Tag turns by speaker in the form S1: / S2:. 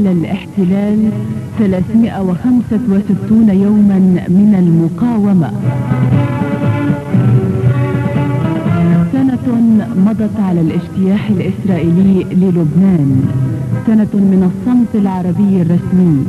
S1: على الاحتلال 365 يوما من المقاومة. مضت على الاجتياح الإسرائيلي للبنان. سنة من الصمت العربي الرسمي.